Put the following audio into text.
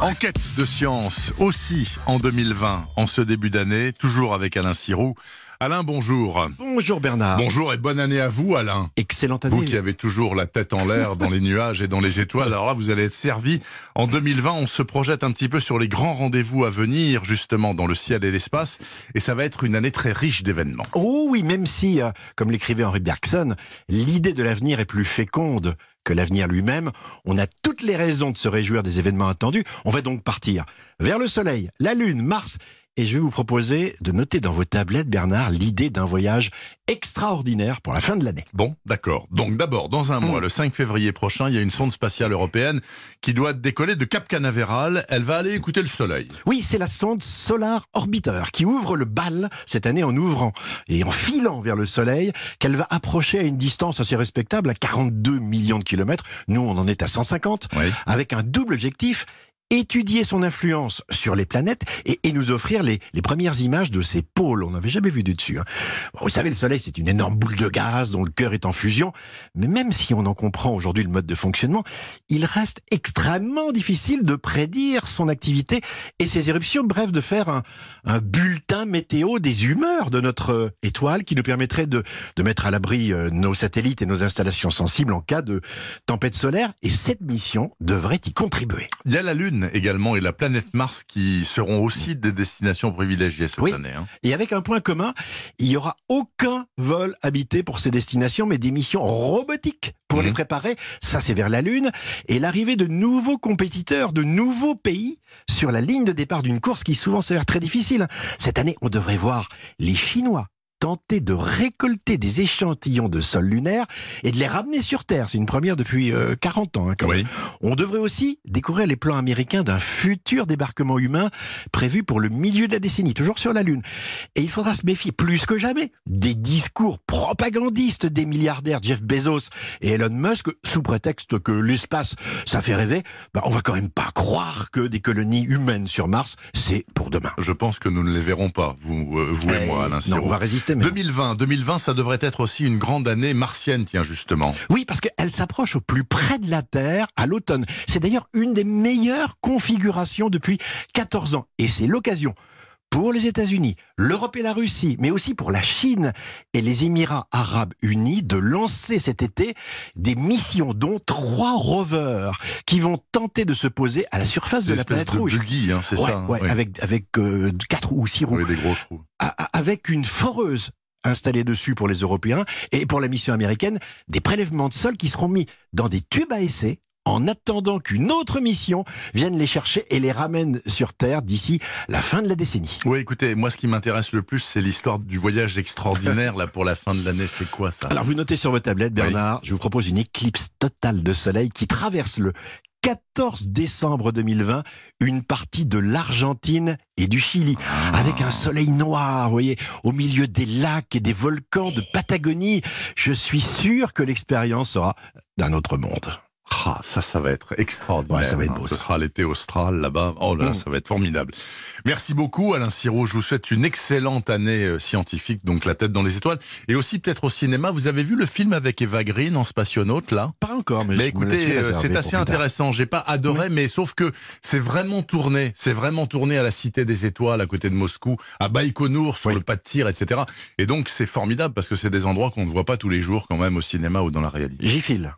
Enquête de science aussi en 2020, en ce début d'année, toujours avec Alain Sirou. Alain, bonjour. Bonjour Bernard. Bonjour et bonne année à vous, Alain. Excellente année. Vous qui avez toujours la tête en l'air dans les nuages et dans les étoiles, alors là, vous allez être servi. En 2020, on se projette un petit peu sur les grands rendez-vous à venir, justement, dans le ciel et l'espace. Et ça va être une année très riche d'événements. Oh oui, même si, euh, comme l'écrivait Henri Bergson, l'idée de l'avenir est plus féconde que l'avenir lui-même, on a toutes les raisons de se réjouir des événements attendus. On va donc partir vers le Soleil, la Lune, Mars et je vais vous proposer de noter dans vos tablettes, Bernard, l'idée d'un voyage extraordinaire pour la fin de l'année. Bon, d'accord. Donc d'abord, dans un mois, hmm. le 5 février prochain, il y a une sonde spatiale européenne qui doit décoller de Cap Canaveral. Elle va aller écouter le Soleil. Oui, c'est la sonde Solar Orbiter qui ouvre le bal cette année en ouvrant et en filant vers le Soleil, qu'elle va approcher à une distance assez respectable, à 42 millions de kilomètres. Nous, on en est à 150, avec un double objectif étudier son influence sur les planètes et, nous offrir les, premières images de ces pôles. On n'avait jamais vu du dessus. Hein. vous savez, le Soleil, c'est une énorme boule de gaz dont le cœur est en fusion. Mais même si on en comprend aujourd'hui le mode de fonctionnement, il reste extrêmement difficile de prédire son activité et ses éruptions. Bref, de faire un, bulletin météo des humeurs de notre étoile qui nous permettrait de, de mettre à l'abri euh, nos satellites et nos installations sensibles en cas de tempête solaire. Et cette mission devrait y contribuer. Il y a la Lune également et la planète Mars qui seront aussi des destinations privilégiées cette année. Hein. Et avec un point commun, il n'y aura aucun vol habité pour ces destinations, mais des missions robotiques pour les mhm. préparer. Ça, c'est vers la Lune. Et l'arrivée de nouveaux compétiteurs, de nouveaux pays sur la ligne de départ d'une course qui souvent s'avère très difficile. Cette année, on devrait voir les Chinois tenter de récolter des échantillons de sol lunaire et de les ramener sur Terre. C'est une première depuis 40 euh, ans. Hein, quand même. On devrait aussi découvrir les plans américains d'un futur débarquement humain prévu pour le milieu de la décennie, toujours sur la Lune. Et il faudra se méfier plus que jamais des discours propagandistes des milliardaires Jeff Bezos et Elon Musk sous prétexte que l'espace, ça fait rêver. Bah, on va quand même pas croire que des colonies humaines sur Mars, c'est pour demain. Je pense que nous ne les verrons pas, vous, euh, vous et, moi, Alain Non, on va résister 2020, 2020, ça devrait être aussi une grande année martienne, tiens, justement. Oui, parce qu'elle s'approche au plus près de la Terre à l'automne. C'est d'ailleurs une des meilleures configurations depuis 14 ans. Et c'est l'occasion pour les États-Unis, l'Europe et la Russie, mais aussi pour la Chine et les Émirats arabes unis de lancer cet été des missions, dont trois rovers qui vont tenter de se poser à la surface de la planète de rouge. Buggy, hein, c'est ça. Ouais, avec avec euh, quatre ou six roues. Oui, des grosses roues. Avec une foreuse installée dessus pour les Européens et pour la mission américaine, des prélèvements de sol qui seront mis dans des tubes à essai en attendant qu'une autre mission vienne les chercher et les ramène sur Terre d'ici la fin de la décennie. Oui, écoutez, moi ce qui m'intéresse le plus, c'est l'histoire du voyage extraordinaire là pour la fin de l'année. C'est quoi ça? Alors vous notez sur votre tablette, Bernard, je vous propose une éclipse totale de soleil qui traverse le 14 décembre 2020, une partie de l'Argentine et du Chili, avec un soleil noir, vous voyez, au milieu des lacs et des volcans de Patagonie. Je suis sûr que l'expérience sera d'un autre monde. Ah, ça, ça va être extraordinaire. ça va être beau, Ce sera l'été austral là-bas. Oh là, mm. ça va être formidable. Merci beaucoup, Alain Siro. Je vous souhaite une excellente année euh, scientifique, donc la tête dans les étoiles. Et aussi peut-être au cinéma. Vous avez vu le film avec Eva Green en spationaute, là? Pas encore, mais, mais écoutez, euh, c'est assez intéressant. J'ai pas adoré, mais sauf que c'est vraiment tourné. C'est vraiment tourné à la Cité des Étoiles, à côté de Moscou, à Baïkonour, sur le pas de tir, etc. Et donc, c'est formidable parce que c'est des endroits qu'on ne voit pas tous les jours, quand même, au cinéma ou dans la réalité. J'y file.